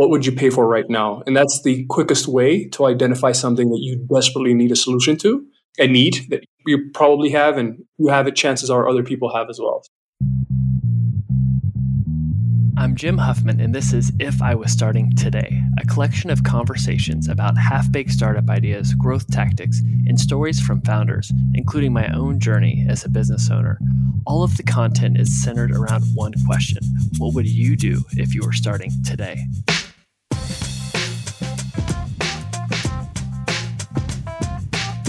what would you pay for right now? And that's the quickest way to identify something that you desperately need a solution to, a need that you probably have, and you have it, chances are other people have as well. I'm Jim Huffman, and this is If I Was Starting Today, a collection of conversations about half baked startup ideas, growth tactics, and stories from founders, including my own journey as a business owner. All of the content is centered around one question What would you do if you were starting today?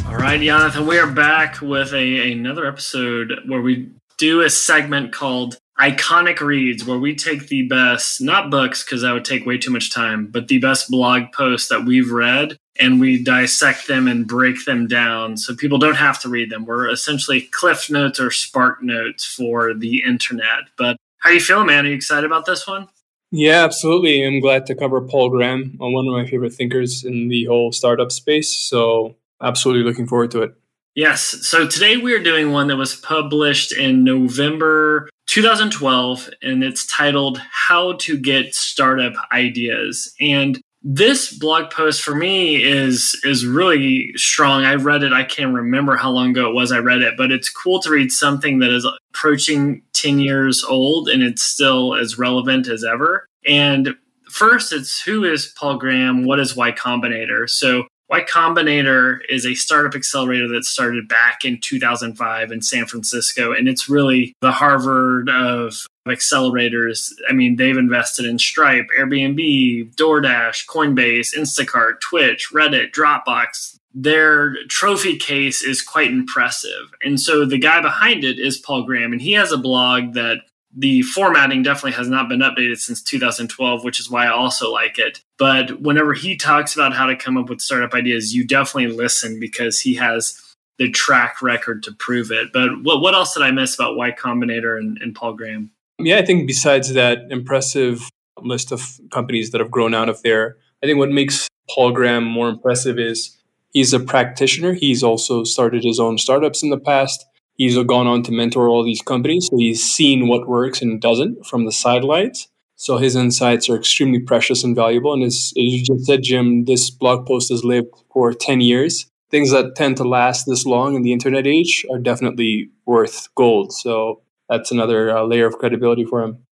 All right, Yonathan, we are back with a, another episode where we do a segment called iconic reads where we take the best, not books, because that would take way too much time, but the best blog posts that we've read and we dissect them and break them down so people don't have to read them. We're essentially cliff notes or spark notes for the internet. But how you feeling, man? Are you excited about this one? Yeah, absolutely. I'm glad to cover Paul Graham, uh, one of my favorite thinkers in the whole startup space. So, absolutely looking forward to it. Yes. So today we are doing one that was published in November 2012, and it's titled How to Get Startup Ideas. And this blog post for me is is really strong. I read it. I can't remember how long ago it was I read it, but it's cool to read something that is approaching 10 years old and it's still as relevant as ever. And first, it's who is Paul Graham? What is Y Combinator? So Y Combinator is a startup accelerator that started back in 2005 in San Francisco, and it's really the Harvard of accelerators. I mean, they've invested in Stripe, Airbnb, DoorDash, Coinbase, Instacart, Twitch, Reddit, Dropbox. Their trophy case is quite impressive. And so the guy behind it is Paul Graham, and he has a blog that the formatting definitely has not been updated since 2012, which is why I also like it. But whenever he talks about how to come up with startup ideas, you definitely listen because he has the track record to prove it. But what, what else did I miss about Y Combinator and, and Paul Graham? Yeah, I think besides that impressive list of companies that have grown out of there, I think what makes Paul Graham more impressive is he's a practitioner. He's also started his own startups in the past he's gone on to mentor all these companies. So he's seen what works and doesn't from the sidelines. So his insights are extremely precious and valuable. And as, as you just said, Jim, this blog post has lived for 10 years. Things that tend to last this long in the internet age are definitely worth gold. So that's another uh, layer of credibility for him.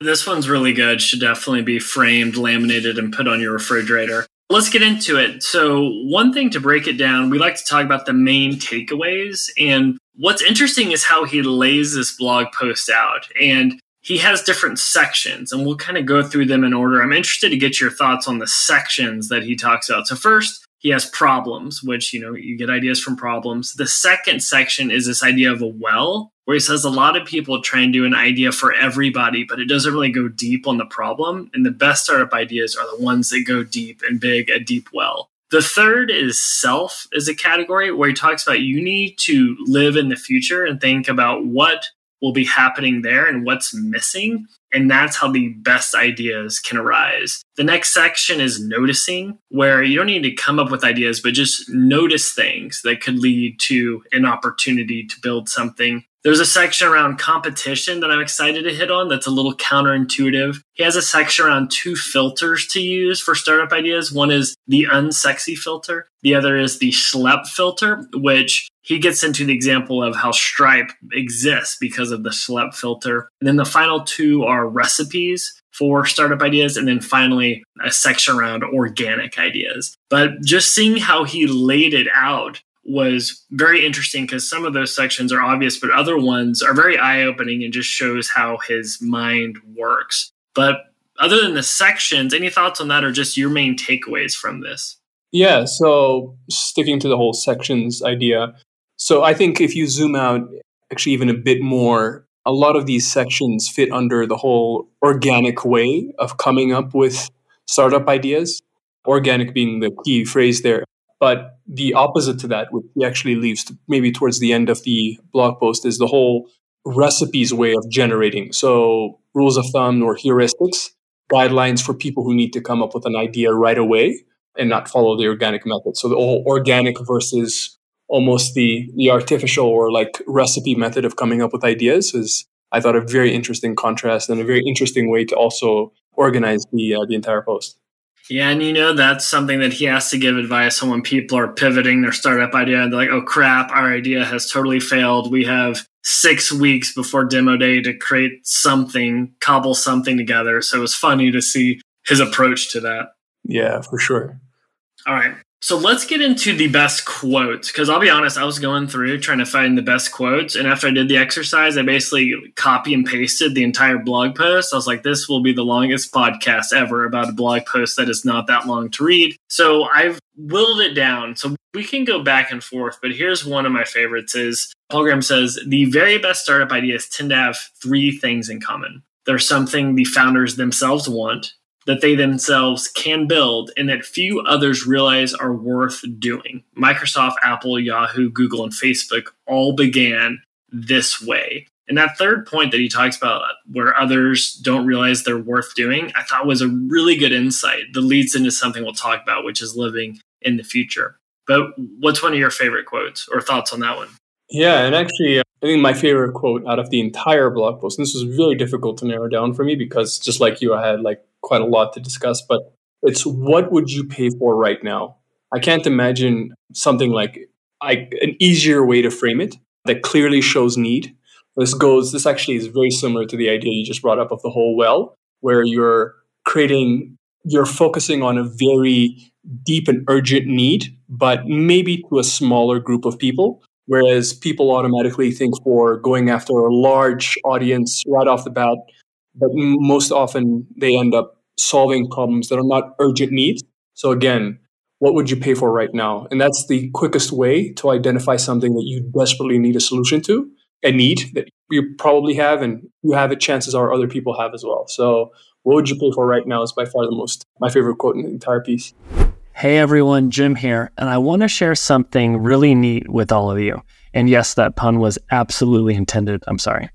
This one's really good. Should definitely be framed, laminated, and put on your refrigerator. Let's get into it. So, one thing to break it down, we like to talk about the main takeaways. And what's interesting is how he lays this blog post out. And he has different sections, and we'll kind of go through them in order. I'm interested to get your thoughts on the sections that he talks about. So, first, he has problems, which, you know, you get ideas from problems. The second section is this idea of a well, where he says a lot of people try and do an idea for everybody, but it doesn't really go deep on the problem. And the best startup ideas are the ones that go deep and big, a deep well. The third is self as a category where he talks about you need to live in the future and think about what will be happening there and what's missing. And that's how the best ideas can arise. The next section is noticing, where you don't need to come up with ideas, but just notice things that could lead to an opportunity to build something there's a section around competition that I'm excited to hit on that's a little counterintuitive. He has a section around two filters to use for startup ideas. One is the unsexy filter, the other is the schlep filter, which he gets into the example of how Stripe exists because of the schlep filter. And then the final two are recipes for startup ideas. And then finally, a section around organic ideas. But just seeing how he laid it out was very interesting because some of those sections are obvious, but other ones are very eye opening and just shows how his mind works. But other than the sections, any thoughts on that or just your main takeaways from this? Yeah, so sticking to the whole sections idea. So I think if you zoom out actually even a bit more, a lot of these sections fit under the whole organic way of coming up with startup ideas. Organic being the key phrase there. But the opposite to that, which he actually leaves to maybe towards the end of the blog post, is the whole recipes way of generating. So, rules of thumb or heuristics, guidelines for people who need to come up with an idea right away and not follow the organic method. So, the whole organic versus almost the, the artificial or like recipe method of coming up with ideas is I thought a very interesting contrast and a very interesting way to also organize the uh, the entire post. Yeah, and you know that's something that he has to give advice on when people are pivoting their startup idea and they're like, "Oh crap, our idea has totally failed. We have six weeks before demo day to create something, cobble something together." So it was funny to see his approach to that. Yeah, for sure. All right. So let's get into the best quotes because I'll be honest, I was going through trying to find the best quotes. And after I did the exercise, I basically copy and pasted the entire blog post. I was like, this will be the longest podcast ever about a blog post that is not that long to read. So I've whittled it down. So we can go back and forth, but here's one of my favorites is Paul Graham says the very best startup ideas tend to have three things in common. There's something the founders themselves want that they themselves can build and that few others realize are worth doing. Microsoft, Apple, Yahoo, Google, and Facebook all began this way. And that third point that he talks about, where others don't realize they're worth doing, I thought was a really good insight that leads into something we'll talk about, which is living in the future. But what's one of your favorite quotes or thoughts on that one? Yeah, and actually, uh, I think my favorite quote out of the entire blog post, and this was really difficult to narrow down for me because just like you, I had like quite a lot to discuss, but it's what would you pay for right now? I can't imagine something like I, an easier way to frame it that clearly shows need. This goes, this actually is very similar to the idea you just brought up of the whole well, where you're creating, you're focusing on a very deep and urgent need, but maybe to a smaller group of people. Whereas people automatically think for going after a large audience right off the bat, but most often they end up solving problems that are not urgent needs. So again, what would you pay for right now? And that's the quickest way to identify something that you desperately need a solution to, a need that you probably have, and you have it. Chances are other people have as well. So what would you pay for right now is by far the most my favorite quote in the entire piece. Hey everyone, Jim here, and I want to share something really neat with all of you. And yes, that pun was absolutely intended. I'm sorry.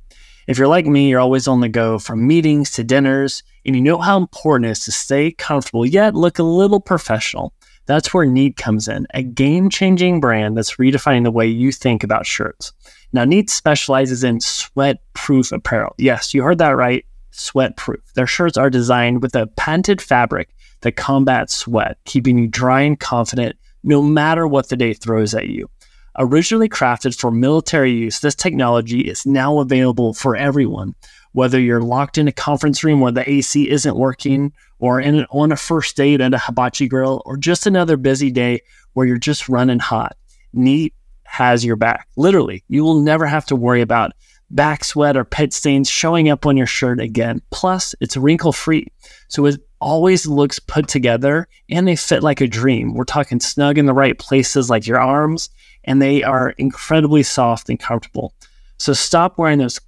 If you're like me, you're always on the go from meetings to dinners, and you know how important it is to stay comfortable yet look a little professional. That's where Neat comes in, a game changing brand that's redefining the way you think about shirts. Now, Neat specializes in sweat proof apparel. Yes, you heard that right sweat proof. Their shirts are designed with a patented fabric that combats sweat, keeping you dry and confident no matter what the day throws at you. Originally crafted for military use, this technology is now available for everyone. Whether you're locked in a conference room where the AC isn't working, or in, on a first date at a hibachi grill, or just another busy day where you're just running hot, Neat has your back. Literally, you will never have to worry about back sweat or pit stains showing up on your shirt again. Plus, it's wrinkle free. So it always looks put together and they fit like a dream. We're talking snug in the right places like your arms and they are incredibly soft and comfortable. So stop wearing those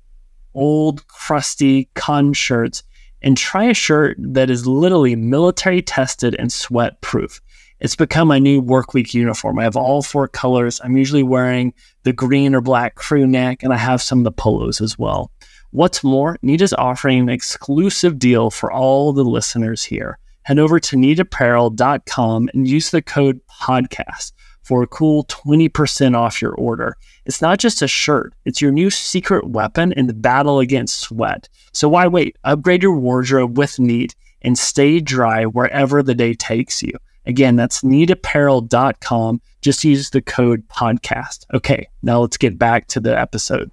old, crusty con shirts and try a shirt that is literally military tested and sweat proof. It's become my new work week uniform. I have all four colors. I'm usually wearing the green or black crew neck, and I have some of the polos as well. What's more, Neat is offering an exclusive deal for all the listeners here. Head over to neatapparel.com and use the code podcast for a cool 20% off your order. It's not just a shirt, it's your new secret weapon in the battle against sweat. So why wait? Upgrade your wardrobe with Neat and stay dry wherever the day takes you. Again, that's neatapparel.com. Just use the code podcast. Okay, now let's get back to the episode.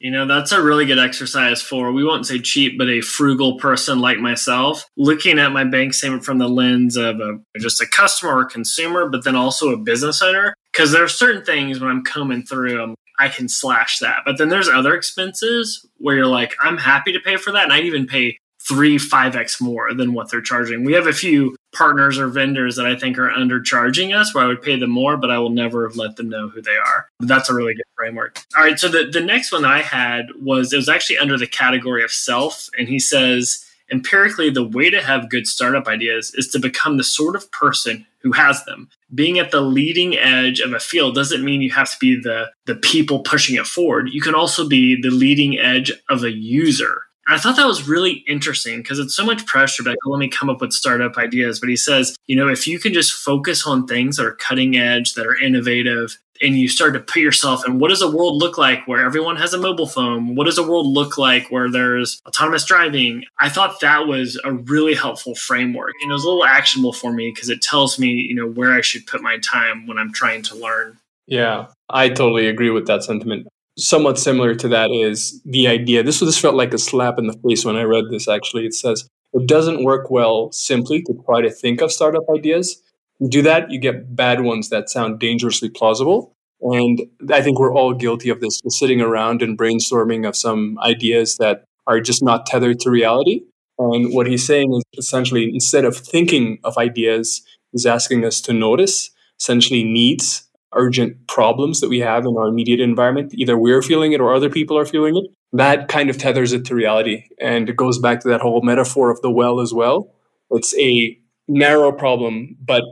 You know, that's a really good exercise for, we won't say cheap, but a frugal person like myself, looking at my bank statement from the lens of a, just a customer or consumer, but then also a business owner. Because there are certain things when I'm combing through, I'm, I can slash that. But then there's other expenses where you're like, I'm happy to pay for that. And I'd even pay three, five X more than what they're charging. We have a few partners or vendors that I think are undercharging us where I would pay them more, but I will never let them know who they are. But that's a really good framework. All right. So the, the next one I had was it was actually under the category of self. And he says, empirically, the way to have good startup ideas is to become the sort of person who has them. Being at the leading edge of a field doesn't mean you have to be the, the people pushing it forward. You can also be the leading edge of a user I thought that was really interesting because it's so much pressure. Like, let me come up with startup ideas. But he says, you know, if you can just focus on things that are cutting edge, that are innovative, and you start to put yourself in what does a world look like where everyone has a mobile phone? What does a world look like where there's autonomous driving? I thought that was a really helpful framework. And it was a little actionable for me because it tells me, you know, where I should put my time when I'm trying to learn. Yeah, I totally agree with that sentiment. Somewhat similar to that is the idea. This was this felt like a slap in the face when I read this actually. It says it doesn't work well simply to try to think of startup ideas you do that, you get bad ones that sound dangerously plausible. And I think we're all guilty of this, sitting around and brainstorming of some ideas that are just not tethered to reality. And what he's saying is essentially instead of thinking of ideas, he's asking us to notice essentially needs, urgent problems that we have in our immediate environment. Either we're feeling it or other people are feeling it. That kind of tethers it to reality. And it goes back to that whole metaphor of the well as well. It's a narrow problem, but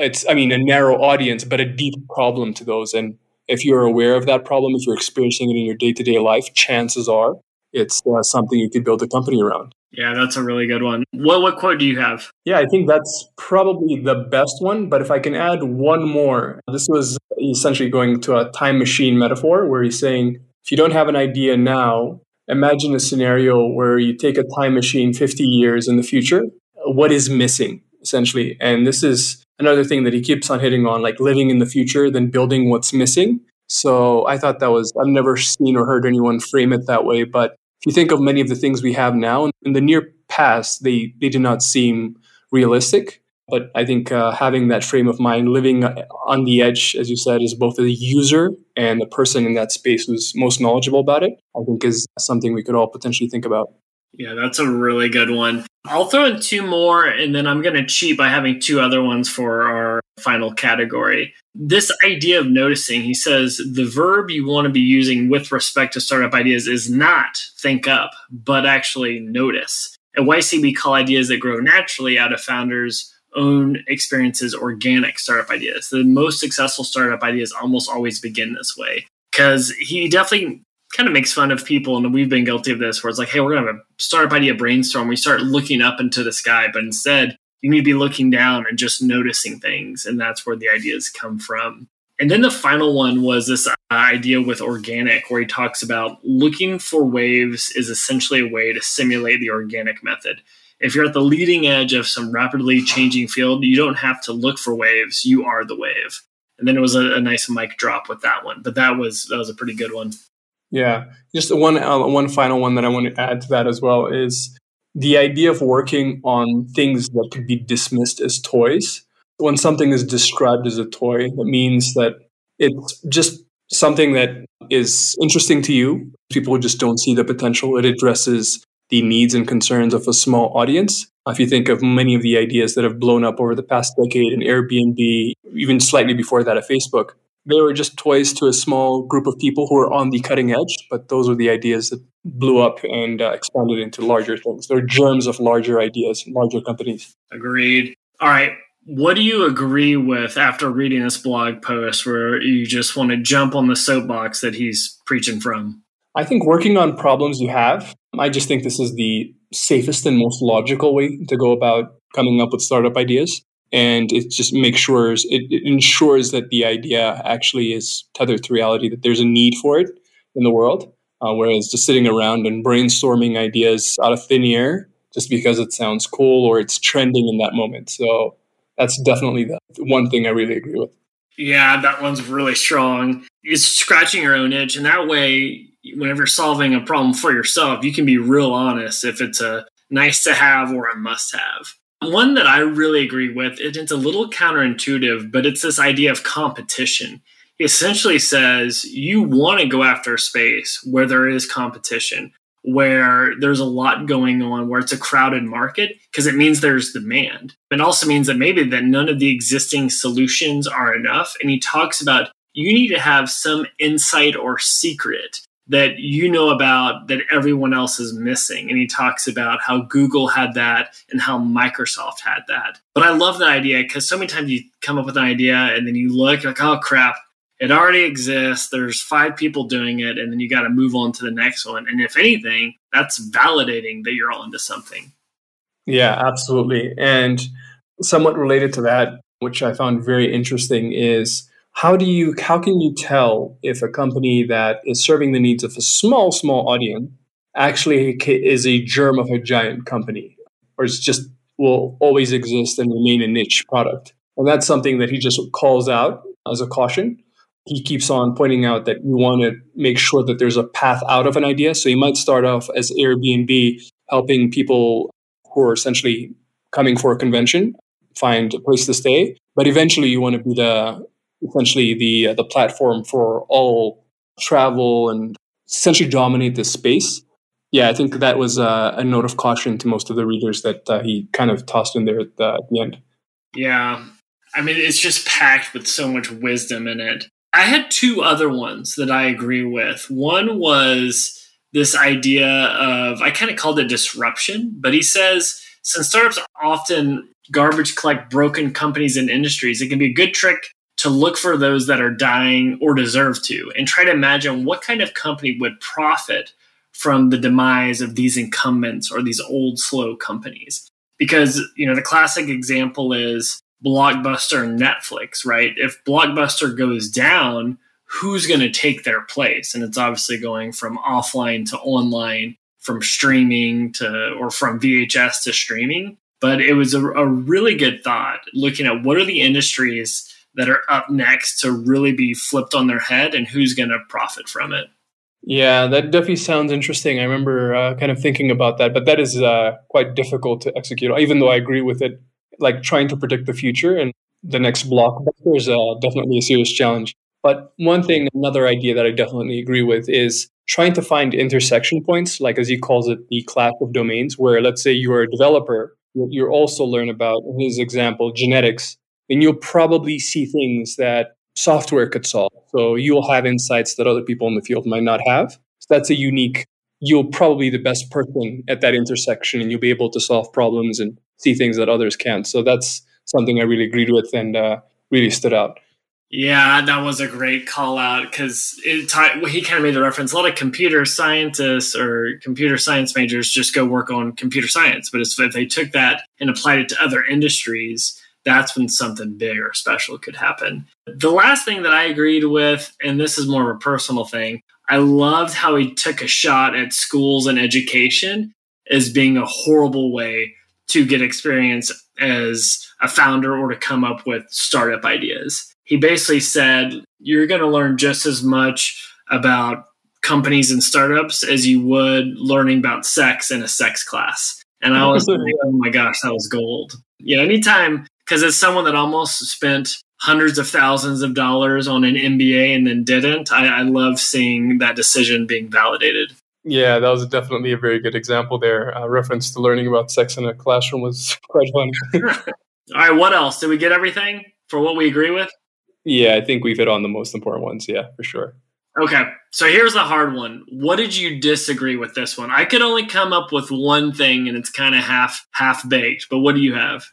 it's i mean a narrow audience but a deep problem to those and if you're aware of that problem if you're experiencing it in your day-to-day life chances are it's uh, something you could build a company around yeah that's a really good one what what quote do you have yeah i think that's probably the best one but if i can add one more this was essentially going to a time machine metaphor where he's saying if you don't have an idea now imagine a scenario where you take a time machine 50 years in the future what is missing essentially and this is another thing that he keeps on hitting on, like living in the future, then building what's missing. So I thought that was, I've never seen or heard anyone frame it that way. But if you think of many of the things we have now in the near past, they, they did not seem realistic. But I think uh, having that frame of mind, living on the edge, as you said, is both a user and the person in that space who's most knowledgeable about it, I think is something we could all potentially think about. Yeah, that's a really good one. I'll throw in two more and then I'm going to cheat by having two other ones for our final category. This idea of noticing, he says the verb you want to be using with respect to startup ideas is not think up, but actually notice. At YC, we call ideas that grow naturally out of founders' own experiences organic startup ideas. The most successful startup ideas almost always begin this way because he definitely kind of makes fun of people, and we've been guilty of this, where it's like, hey, we're going to have a startup idea brainstorm. We start looking up into the sky, but instead, you need to be looking down and just noticing things, and that's where the ideas come from. And then the final one was this idea with organic, where he talks about looking for waves is essentially a way to simulate the organic method. If you're at the leading edge of some rapidly changing field, you don't have to look for waves, you are the wave. And then it was a, a nice mic drop with that one, but that was that was a pretty good one. Yeah, just one uh, one final one that I want to add to that as well is the idea of working on things that could be dismissed as toys. When something is described as a toy, that means that it's just something that is interesting to you. People just don't see the potential. It addresses the needs and concerns of a small audience. If you think of many of the ideas that have blown up over the past decade in Airbnb, even slightly before that at Facebook, they were just toys to a small group of people who were on the cutting edge, but those were the ideas that blew up and uh, expanded into larger things. They're germs of larger ideas, larger companies. Agreed. All right. What do you agree with after reading this blog post where you just want to jump on the soapbox that he's preaching from? I think working on problems you have, I just think this is the safest and most logical way to go about coming up with startup ideas and it just makes sure it, it, ensures that the idea actually is tethered to reality that there's a need for it in the world uh, whereas just sitting around and brainstorming ideas out of thin air just because it sounds cool or it's trending in that moment. So that's definitely the one thing i really agree with. Yeah that one's really strong. It's scratching your own itch and that way whenever you're solving a problem for yourself you can be real honest if it's a nice to have or a must have one that I really agree with, it's a little counterintuitive, but it's this idea of competition. He essentially says you want to go after a space where there is competition, where there's a lot going on, where it's a crowded market, because it means there's demand. It also means that maybe that none of the existing solutions are enough. And he talks about you need to have some insight or secret that you know about that everyone else is missing. And he talks about how Google had that and how Microsoft had that. But I love that idea because so many times you come up with an idea and then you look like, oh crap, it already exists. There's five people doing it, and then you got to move on to the next one. And if anything, that's validating that you're onto something. Yeah, absolutely. And somewhat related to that, which I found very interesting, is how do you how can you tell if a company that is serving the needs of a small small audience actually is a germ of a giant company? Or it's just will always exist and remain a niche product? And that's something that he just calls out as a caution. He keeps on pointing out that you want to make sure that there's a path out of an idea. So you might start off as airbnb helping people who are essentially coming for a convention find a place to stay. But eventually you want to be the essentially the uh, the platform for all travel and essentially dominate this space. Yeah, I think that was uh, a note of caution to most of the readers that uh, he kind of tossed in there at the, at the end. Yeah, I mean it's just packed with so much wisdom in it. I had two other ones that I agree with. One was this idea of I kind of called it disruption, but he says since startups often garbage collect broken companies and industries, it can be a good trick to look for those that are dying or deserve to and try to imagine what kind of company would profit from the demise of these incumbents or these old slow companies. Because you know the classic example is blockbuster and netflix right? If blockbuster goes down who's going to take their place? And it's obviously going from offline to online from streaming to or from vhs to streaming. But it was a, a really good thought looking at what are the industries that are up next to really be flipped on their head and who's going to profit from it. Yeah, that definitely sounds interesting. I remember uh, kind of thinking about that, but that is uh, quite difficult to execute, even though I agree with it. Like trying to predict the future and the next blockbuster is uh, definitely a serious challenge. But one thing, another idea that I definitely agree with is trying to find intersection points, like as he calls it, the clash of domains, where let's say you're a developer, you also learn about, in his example, genetics and you'll probably see things that software could solve. So you'll have insights that other people in the field might not have. So that's a unique, you'll probably be the best person at that intersection and you'll be able to solve problems and see things that others can't. So that's something I really agreed with and uh, really stood out. Yeah, that was a great call out because he kind of made the reference. A lot of computer scientists or computer science majors just go work on computer science, but if they took that and applied it to other industries, that's when something big or special could happen. The last thing that I agreed with, and this is more of a personal thing, I loved how he took a shot at schools and education as being a horrible way to get experience as a founder or to come up with startup ideas. He basically said, You're going to learn just as much about companies and startups as you would learning about sex in a sex class. And I was like, oh my gosh, that was gold. You know, anytime because as someone that almost spent hundreds of thousands of dollars on an MBA and then didn't, I, I love seeing that decision being validated. Yeah, that was definitely a very good example there. Uh, reference to learning about sex in a classroom was quite fun. All right, what else? Did we get everything for what we agree with? Yeah, I think we've hit on the most important ones. Yeah, for sure. Okay, so here's the hard one. What did you disagree with this one? I could only come up with one thing, and it's kind of half half baked. But what do you have?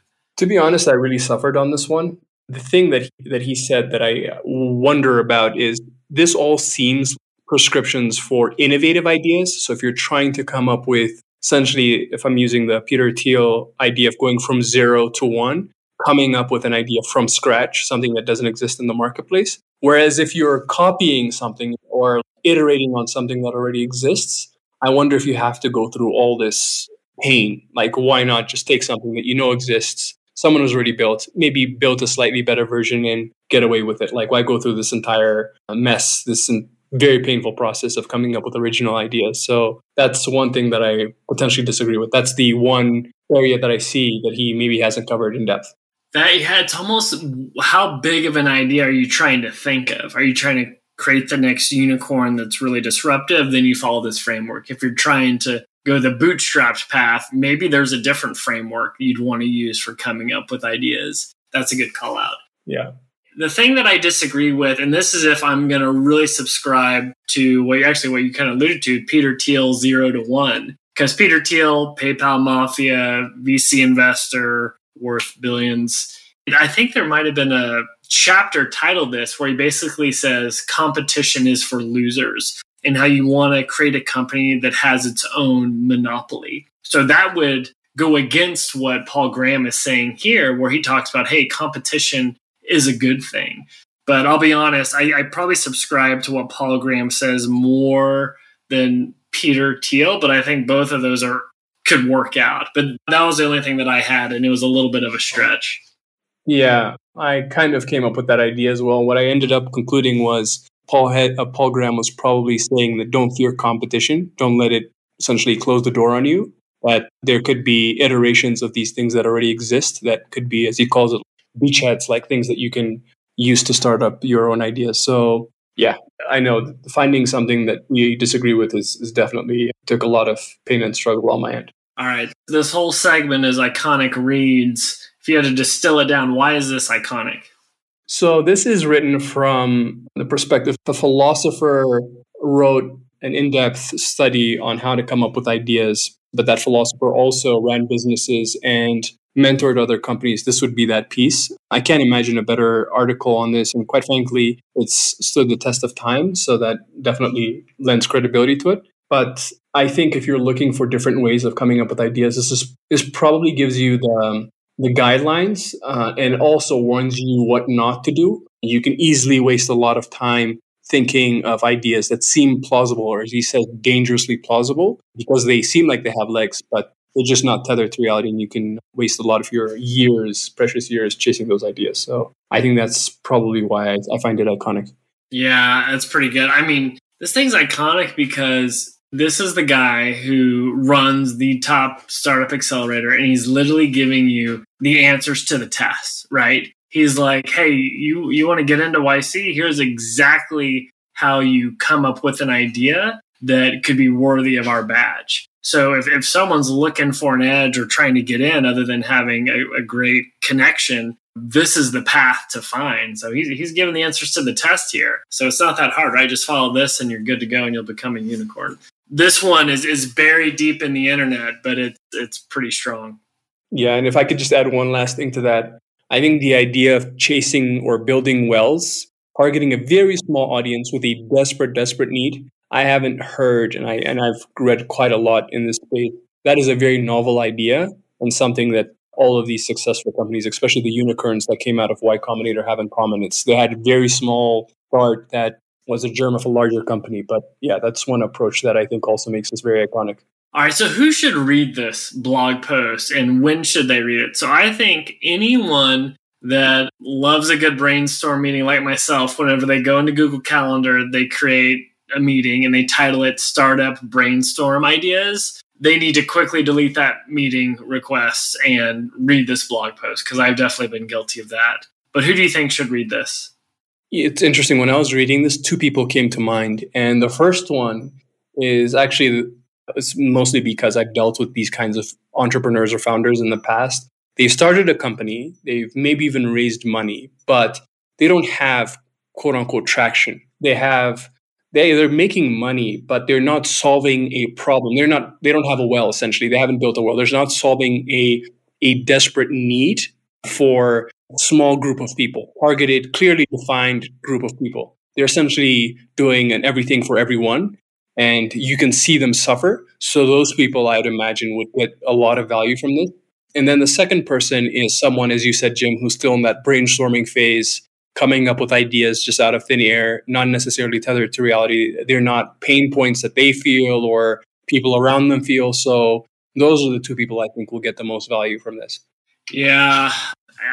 To be honest, I really suffered on this one. The thing that he, that he said that I uh, wonder about is this all seems prescriptions for innovative ideas. So if you're trying to come up with essentially, if I'm using the Peter Thiel idea of going from zero to one, coming up with an idea from scratch, something that doesn't exist in the marketplace. Whereas if you're copying something or iterating on something that already exists, I wonder if you have to go through all this pain. Like, why not just take something that you know exists, someone was already built, maybe build a slightly better version and get away with it. Like, why go through this entire uh, mess, this very painful process of coming up with original ideas? So that's one thing that I potentially disagree with. That's the one area that I see that he maybe hasn't covered in depth. That yeah, it's almost how big of an idea are you trying to think of? Are you trying to create the next unicorn that's really disruptive? Then you follow this framework. If you're trying to go the bootstrapped path, maybe there's a different framework you'd want to use for coming up with ideas. That's a good call out. Yeah. The thing that I disagree with, and this is if I'm going to really subscribe to what you actually what you kind of alluded to, Peter Thiel zero to one, because Peter Thiel, PayPal mafia, VC investor worth billions. I think there might have been a chapter titled this where he basically says competition is for losers and how you want to create a company that has its own monopoly. So that would go against what Paul Graham is saying here, where he talks about, hey, competition is a good thing. But I'll be honest, I, I probably subscribe to what Paul Graham says more than Peter Thiel, but I think both of those are could work out. But that was the only thing that I had, and it was a little bit of a stretch. Yeah, I kind of came up with that idea as well. What I ended up concluding was Paul had uh, Paul Graham was probably saying that don't fear competition, don't let it essentially close the door on you. That there could be iterations of these things that already exist that could be, as he calls it, beachheads, like things that you can use to start up your own ideas. So yeah, I know finding something that we disagree with is, is definitely took a lot of pain and struggle on my end. All right. This whole segment is iconic reads. If you had to distill it down, why is this iconic? So this is written from the perspective a philosopher wrote an in-depth study on how to come up with ideas, but that philosopher also ran businesses and mentored other companies, this would be that piece. I can't imagine a better article on this. And quite frankly, it's stood the test of time. So that definitely lends credibility to it. But I think if you're looking for different ways of coming up with ideas, this is this probably gives you the the guidelines uh, and also warns you what not to do. You can easily waste a lot of time thinking of ideas that seem plausible, or as he says, dangerously plausible, because they seem like they have legs, but they're just not tethered to reality and you can waste a lot of your years precious years chasing those ideas. So i think that's probably why i, I find it iconic. Yeah that's pretty good. I mean this thing's iconic because this is the guy who runs the top startup accelerator and he's literally giving you the answers to the tests right he's like hey you you want to get into yc here's exactly how you come up with an idea that could be worthy of our badge so if, if someone's looking for an edge or trying to get in other than having a, a great connection, this is the path to find. So he's, he's giving the answers to the test here. So it's not that hard, right? Just follow this and you're good to go and you'll become a unicorn. This one is, is buried deep in the internet, but it, it's pretty strong. Yeah. And if I could just add one last thing to that, I think the idea of chasing or building wells, targeting a very small audience with a desperate, desperate need, I haven't heard, and I and I've read quite a lot in this space. That is a very novel idea and something that all of these successful companies, especially the unicorns that came out of Y Combinator, have in common. It's they had a very small start that was a germ of a larger company. But yeah, that's one approach that I think also makes this very iconic. All right, so who should read this blog post and when should they read it? So I think anyone that loves a good brainstorm meeting like myself, whenever they go into Google Calendar, they create a meeting and they title it Startup Brainstorm Ideas, they need to quickly delete that meeting request and read this blog post because I've definitely been guilty of that. But who do you think should read this? It's interesting. When I was reading this, two people came to mind. And the first one is actually it's mostly because I've dealt with these kinds of entrepreneurs or founders in the past. They've started a company, they've maybe even raised money, but they don't have quote unquote traction. They have they they're making money, but they're not solving a problem. They're not they don't have a well essentially. They haven't built a well. They're not solving a a desperate need for small group of people, targeted, clearly defined group of people. They're essentially doing an everything for everyone, and you can see them suffer. So those people, I'd imagine, would get a lot of value from this. And then the second person is someone, as you said, Jim, who's still in that brainstorming phase coming up with ideas just out of thin air, not necessarily tethered to reality. They're not pain points that they feel or people around them feel. So those are the two people I think will get the most value from this. Yeah.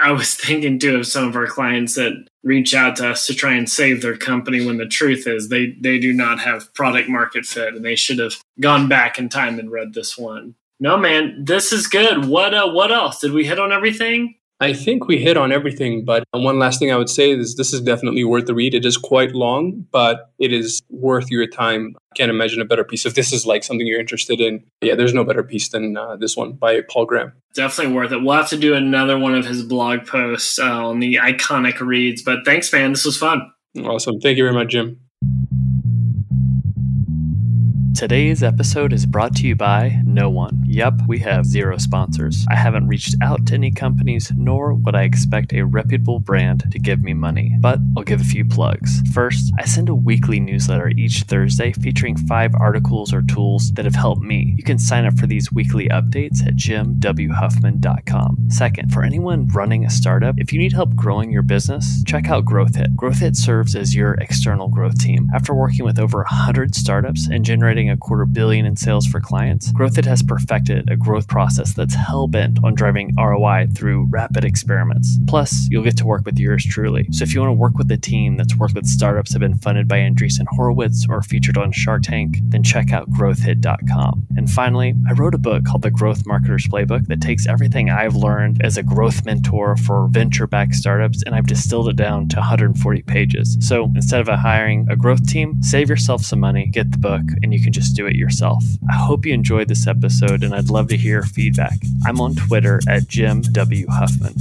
I was thinking too of some of our clients that reach out to us to try and save their company when the truth is they, they do not have product market fit and they should have gone back in time and read this one. No man, this is good. What uh, what else? Did we hit on everything? I think we hit on everything, but one last thing I would say is this is definitely worth the read. It is quite long, but it is worth your time. I can't imagine a better piece. If this is like something you're interested in, yeah, there's no better piece than uh, this one by Paul Graham. Definitely worth it. We'll have to do another one of his blog posts uh, on the iconic reads. But thanks, man. This was fun. Awesome. Thank you very much, Jim. Today's episode is brought to you by no one. Yep, we have zero sponsors. I haven't reached out to any companies, nor would I expect a reputable brand to give me money. But I'll give a few plugs. First, I send a weekly newsletter each Thursday featuring five articles or tools that have helped me. You can sign up for these weekly updates at jimwhuffman.com. Second, for anyone running a startup, if you need help growing your business, check out GrowthHit. GrowthHit serves as your external growth team. After working with over 100 startups and generating a quarter billion in sales for clients, GrowthHit has perfected a growth process that's hell bent on driving ROI through rapid experiments. Plus, you'll get to work with yours truly. So if you want to work with a team that's worked with startups that have been funded by Andreessen Horowitz or featured on Shark Tank, then check out growthhit.com. And finally, I wrote a book called The Growth Marketer's Playbook that takes everything I've learned as a growth mentor for venture backed startups and I've distilled it down to 140 pages. So instead of hiring a growth team, save yourself some money, get the book, and you can just do it yourself. I hope you enjoyed this episode and I'd love to hear feedback. I'm on Twitter at Jim W. Huffman.